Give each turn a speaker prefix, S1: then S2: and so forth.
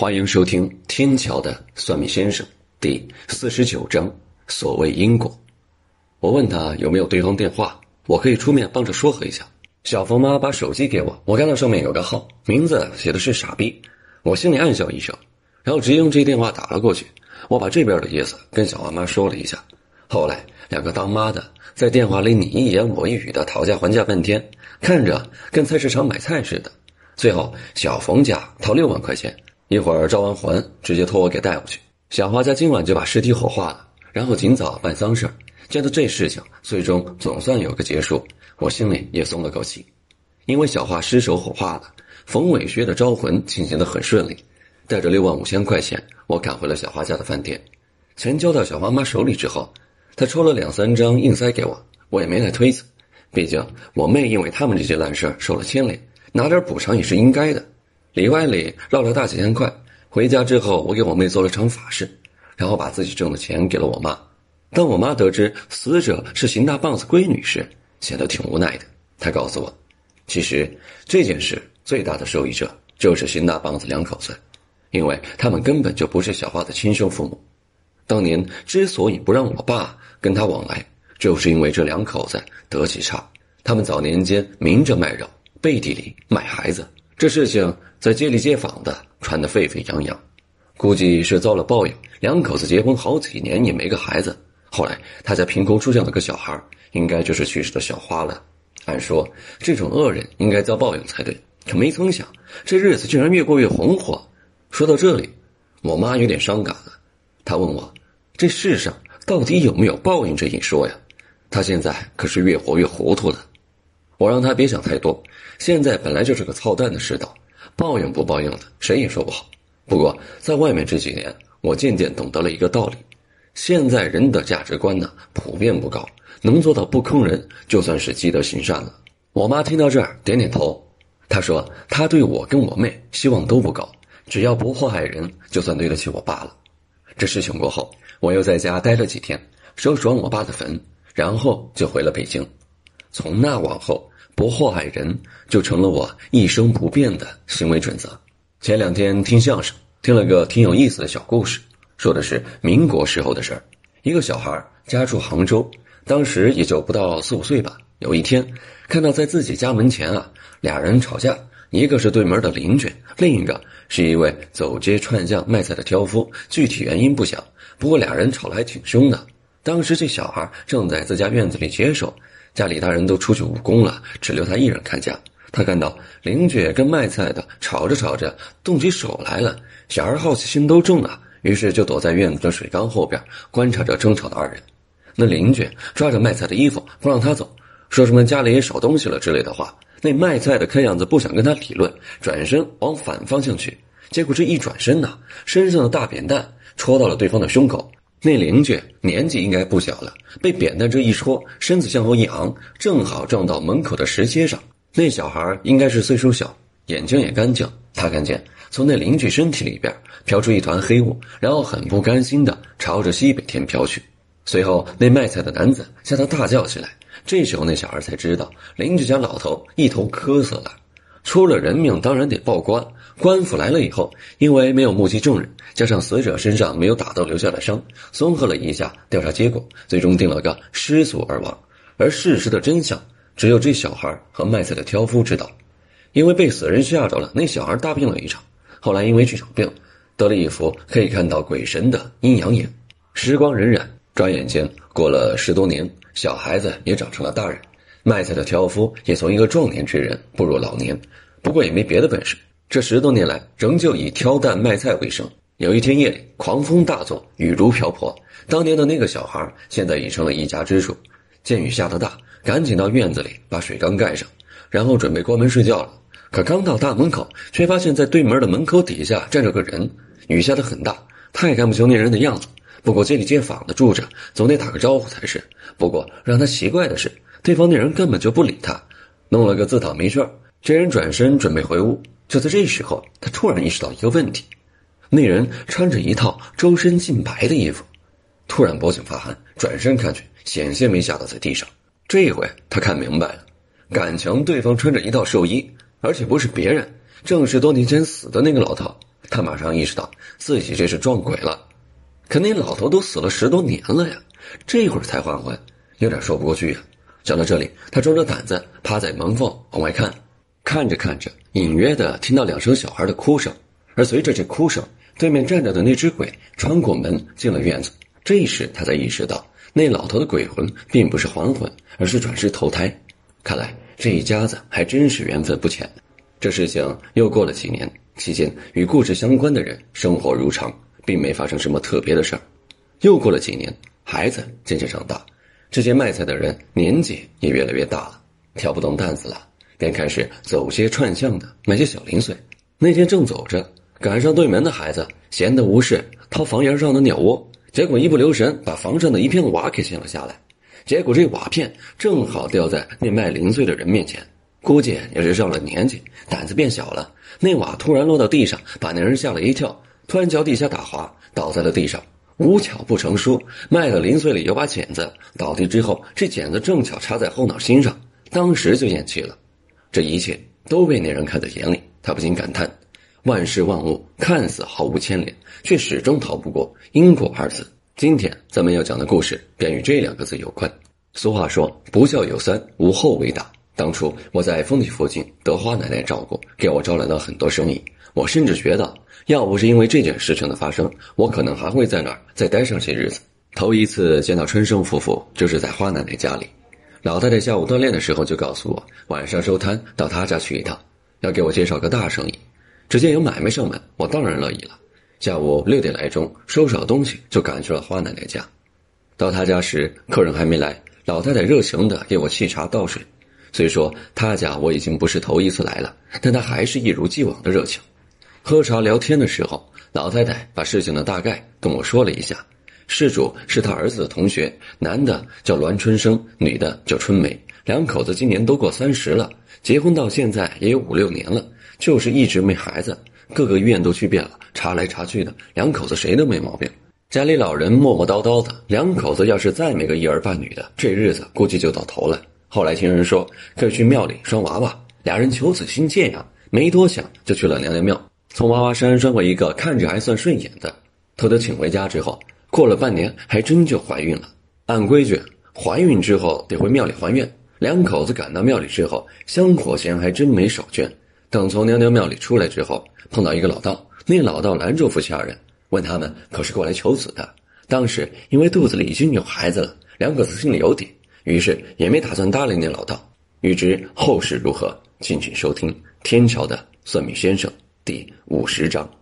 S1: 欢迎收听《天桥的算命先生》第四十九章：所谓因果。我问他有没有对方电话，我可以出面帮着说和一下。小冯妈把手机给我，我看到上面有个号，名字写的是“傻逼”，我心里暗笑一声，然后直接用这电话打了过去。我把这边的意思跟小花妈说了一下。后来两个当妈的在电话里你一言我一语的讨价还价半天，看着跟菜市场买菜似的。最后小冯家掏六万块钱。一会儿招完魂，直接托我给带过去。小花家今晚就把尸体火化了，然后尽早办丧事儿见到这事情最终总算有个结束，我心里也松了口气。因为小花尸首火化了，冯伟学的招魂进行的很顺利。带着六万五千块钱，我赶回了小花家的饭店。钱交到小花妈手里之后，她抽了两三张硬塞给我，我也没太推辞。毕竟我妹因为他们这些烂事受了牵连，拿点补偿也是应该的。里外里绕了大几千块，回家之后，我给我妹做了场法事，然后把自己挣的钱给了我妈。当我妈得知死者是邢大棒子闺女时，显得挺无奈的。她告诉我，其实这件事最大的受益者就是邢大棒子两口子，因为他们根本就不是小花的亲生父母。当年之所以不让我爸跟他往来，就是因为这两口子德气差，他们早年间明着卖肉，背地里卖孩子。这事情在街里街坊的传得沸沸扬扬，估计是遭了报应。两口子结婚好几年也没个孩子，后来他家凭空出现了个小孩，应该就是去世的小花了。按说这种恶人应该遭报应才对，可没曾想这日子竟然越过越红火。说到这里，我妈有点伤感了，她问我：“这世上到底有没有报应这一说呀？”她现在可是越活越糊涂了。我让他别想太多，现在本来就是个操蛋的世道，报应不报应的，谁也说不好。不过在外面这几年，我渐渐懂得了一个道理：现在人的价值观呢，普遍不高，能做到不坑人，就算是积德行善了。我妈听到这儿点点头，她说她对我跟我妹希望都不高，只要不祸害人，就算对得起我爸了。这事情过后，我又在家待了几天，收拾完我爸的坟，然后就回了北京。从那往后，不祸害人就成了我一生不变的行为准则。前两天听相声，听了个挺有意思的小故事，说的是民国时候的事儿。一个小孩家住杭州，当时也就不到四五岁吧。有一天，看到在自己家门前啊，俩人吵架，一个是对门的邻居，另一个是一位走街串巷卖菜的挑夫。具体原因不详，不过俩人吵得还挺凶的。当时这小孩正在自家院子里解手。家里大人都出去务工了，只留他一人看家。他看到邻居跟卖菜的吵着吵着动起手来了，小孩好奇心都重了，于是就躲在院子的水缸后边观察着争吵的二人。那邻居抓着卖菜的衣服不让他走，说什么家里少东西了之类的话。那卖菜的看样子不想跟他理论，转身往反方向去。结果这一转身呐，身上的大扁担戳到了对方的胸口。那邻居年纪应该不小了，被扁担这一戳，身子向后一昂，正好撞到门口的石阶上。那小孩应该是岁数小，眼睛也干净。他看见从那邻居身体里边飘出一团黑雾，然后很不甘心的朝着西北天飘去。随后，那卖菜的男子向他大叫起来。这时候，那小孩才知道邻居家老头一头磕死了。出了人命，当然得报官。官府来了以后，因为没有目击证人，加上死者身上没有打斗留下的伤，综合了一下调查结果，最终定了个失足而亡。而事实的真相，只有这小孩和卖菜的挑夫知道。因为被死人吓着了，那小孩大病了一场，后来因为这场病，得了一副可以看到鬼神的阴阳眼。时光荏苒，转眼间过了十多年，小孩子也长成了大人。卖菜的挑夫也从一个壮年之人步入老年，不过也没别的本事。这十多年来，仍旧以挑担卖菜为生。有一天夜里，狂风大作，雨如瓢泼。当年的那个小孩，现在已成了一家之主。见雨下得大，赶紧到院子里把水缸盖上，然后准备关门睡觉了。可刚到大门口，却发现在对门的门口底下站着个人。雨下得很大，他也看不清那人的样子。不过街里街坊的住着，总得打个招呼才是。不过让他奇怪的是。对方那人根本就不理他，弄了个自讨没趣这人转身准备回屋，就在这时候，他突然意识到一个问题：那人穿着一套周身尽白的衣服。突然脖颈发寒，转身看去，险些没吓倒在地上。这一回他看明白了，感情对方穿着一套寿衣，而且不是别人，正是多年前死的那个老头。他马上意识到自己这是撞鬼了。可那老头都死了十多年了呀，这会儿才还魂，有点说不过去呀。想到这里，他壮着胆子趴在门缝往外看，看着看着，隐约的听到两声小孩的哭声，而随着这哭声，对面站着的那只鬼穿过门进了院子。这时他才意识到，那老头的鬼魂并不是还魂，而是转世投胎。看来这一家子还真是缘分不浅。这事情又过了几年，期间与故事相关的人生活如常。并没发生什么特别的事儿。又过了几年，孩子渐渐长大，这些卖菜的人年纪也越来越大了，挑不动担子了，便开始走街串巷的买些小零碎。那天正走着，赶上对门的孩子闲得无事，掏房檐上的鸟窝，结果一不留神把房上的一片瓦给掀了下来。结果这瓦片正好掉在那卖零碎的人面前，估计也是上了年纪，胆子变小了。那瓦突然落到地上，把那人吓了一跳。突然脚底下打滑，倒在了地上。无巧不成书，卖的零碎里有把剪子。倒地之后，这剪子正巧插在后脑心上，当时就咽气了。这一切都被那人看在眼里，他不禁感叹：万事万物看似毫无牵连，却始终逃不过因果二字。今天咱们要讲的故事便与这两个字有关。俗话说：“不孝有三，无后为大。”当初我在丰体附近得花奶奶照顾，给我招揽到很多生意。我甚至觉得，要不是因为这件事情的发生，我可能还会在那儿再待上些日子。头一次见到春生夫妇，就是在花奶奶家里。老太太下午锻炼的时候就告诉我，晚上收摊到她家去一趟，要给我介绍个大生意。只见有买卖上门，我当然乐意了。下午六点来钟，收拾好东西就赶去了花奶奶家。到她家时，客人还没来，老太太热情地给我沏茶倒水。虽说她家我已经不是头一次来了，但她还是一如既往的热情。喝茶聊天的时候，老太太把事情的大概跟我说了一下。事主是他儿子的同学，男的叫栾春生，女的叫春梅。两口子今年都过三十了，结婚到现在也有五六年了，就是一直没孩子。各个医院都去遍了，查来查去的，两口子谁都没毛病。家里老人磨磨叨叨的，两口子要是再没个一儿半女的，这日子估计就到头了。后来听人说可以去庙里拴娃娃，俩人求子心切呀，没多想就去了娘娘庙。从娃娃山拴过一个看着还算顺眼的，偷偷请回家之后，过了半年还真就怀孕了。按规矩，怀孕之后得回庙里还愿。两口子赶到庙里之后，香火钱还真没少捐。等从娘娘庙里出来之后，碰到一个老道，那老道拦住夫妻二人，问他们可是过来求子的。当时因为肚子里已经有孩子了，两口子心里有底，于是也没打算搭理那老道。欲知后事如何，敬请收听《天桥的算命先生》。第五十章。